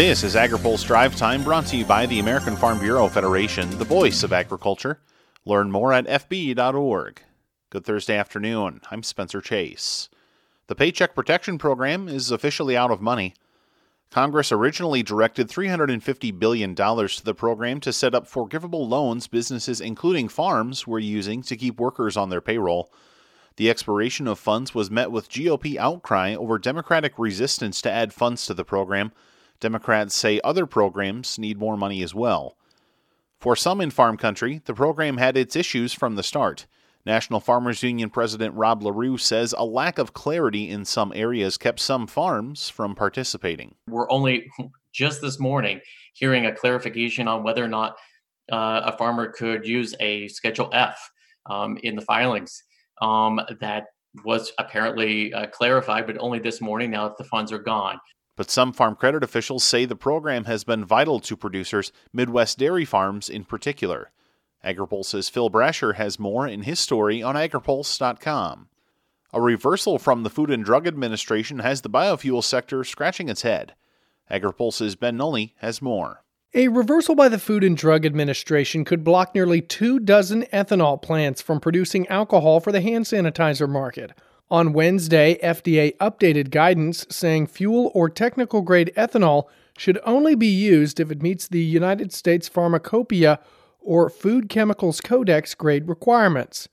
This is AgriPulse Drive Time brought to you by the American Farm Bureau Federation, the voice of agriculture. Learn more at FB.org. Good Thursday afternoon. I'm Spencer Chase. The Paycheck Protection Program is officially out of money. Congress originally directed $350 billion to the program to set up forgivable loans businesses, including farms, were using to keep workers on their payroll. The expiration of funds was met with GOP outcry over Democratic resistance to add funds to the program. Democrats say other programs need more money as well. For some in farm country, the program had its issues from the start. National Farmers Union President Rob Larew says a lack of clarity in some areas kept some farms from participating. We're only just this morning hearing a clarification on whether or not uh, a farmer could use a Schedule F um, in the filings. Um, that was apparently uh, clarified, but only this morning now that the funds are gone. But some farm credit officials say the program has been vital to producers, Midwest dairy farms in particular. AgriPulse's Phil Brasher has more in his story on agripulse.com. A reversal from the Food and Drug Administration has the biofuel sector scratching its head. AgriPulse's Ben Nuelle has more. A reversal by the Food and Drug Administration could block nearly two dozen ethanol plants from producing alcohol for the hand sanitizer market. On Wednesday, FDA updated guidance saying fuel or technical grade ethanol should only be used if it meets the United States Pharmacopoeia or Food Chemicals Codex grade requirements.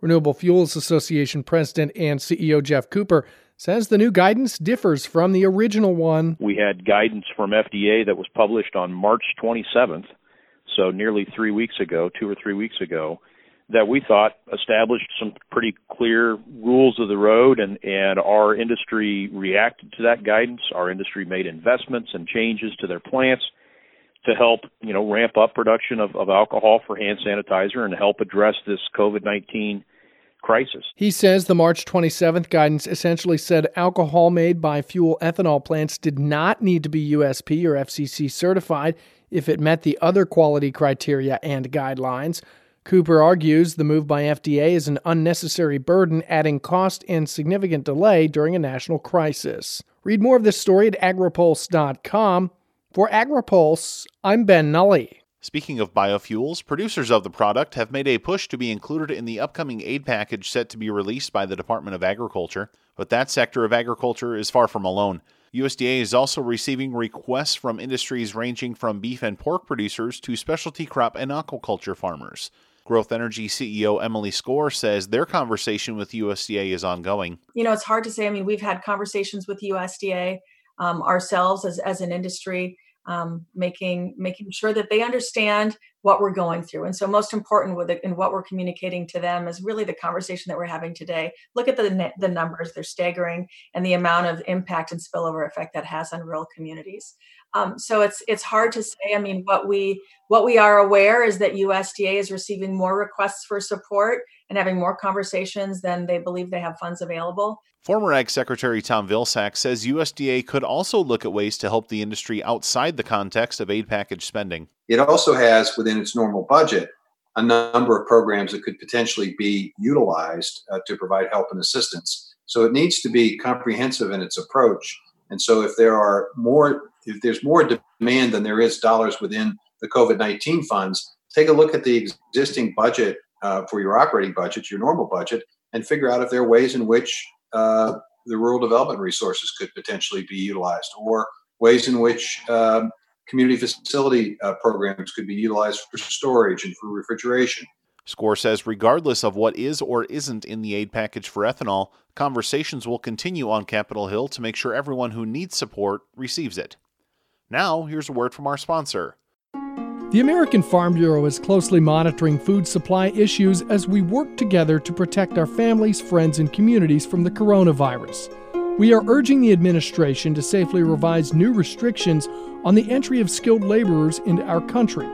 Renewable Fuels Association President and CEO Geoff Cooper says the new guidance differs from the original one. We had guidance from FDA that was published on March 27th, so nearly three weeks ago, two or three weeks ago, that we thought established some pretty clear rules of the road and, and our industry reacted to that guidance. Our industry made investments and changes to their plants to help, you know, ramp up production of, of alcohol for hand sanitizer and help address this COVID 19 crisis. He says the March 27th guidance essentially said alcohol made by fuel ethanol plants did not need to be USP or FCC certified if it met the other quality criteria and guidelines. Cooper argues the move by FDA is an unnecessary burden, adding cost and significant delay during a national crisis. Read more of this story at agripulse.com. For AgriPulse, I'm Ben Nuelle. Speaking of biofuels, producers of the product have made a push to be included in the upcoming aid package set to be released by the Department of Agriculture, but that sector of agriculture is far from alone. USDA is also receiving requests from industries ranging from beef and pork producers to specialty crop and aquaculture farmers. Growth Energy CEO Emily Skor says their conversation with USDA is ongoing. You know, it's hard to say. I mean, we've had conversations with USDA um, ourselves as, as an industry, um, making making sure that they understand what we're going through. And so, most important with it and what we're communicating to them is really the conversation that we're having today. Look at the the numbers; they're staggering, and the amount of impact and spillover effect that has on rural communities. Um, so it's it's hard to say. I mean, what we what we are aware is that USDA is receiving more requests for support and having more conversations than they believe they have funds available. Former Ag Secretary Tom Vilsack says USDA could also look at ways to help the industry outside the context of aid package spending. It also has within its normal budget a number of programs that could potentially be utilized uh, to provide help and assistance. So it needs to be comprehensive in its approach. And so if there are more if there's more demand than there is dollars within the COVID 19 funds, take a look at the existing budget uh, for your operating budget, your normal budget, and figure out if there are ways in which uh, the rural development resources could potentially be utilized or ways in which um, community facility uh, programs could be utilized for storage and for refrigeration. Skor says regardless of what is or isn't in the aid package for ethanol, conversations will continue on Capitol Hill to make sure everyone who needs support receives it. Now, here's a word from our sponsor. The American Farm Bureau is closely monitoring food supply issues as we work together to protect our families, friends, and communities from the coronavirus. We are urging the administration to safely revise new restrictions on the entry of skilled laborers into our country.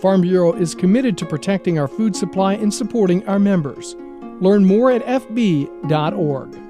Farm Bureau is committed to protecting our food supply and supporting our members. Learn more at fb.org.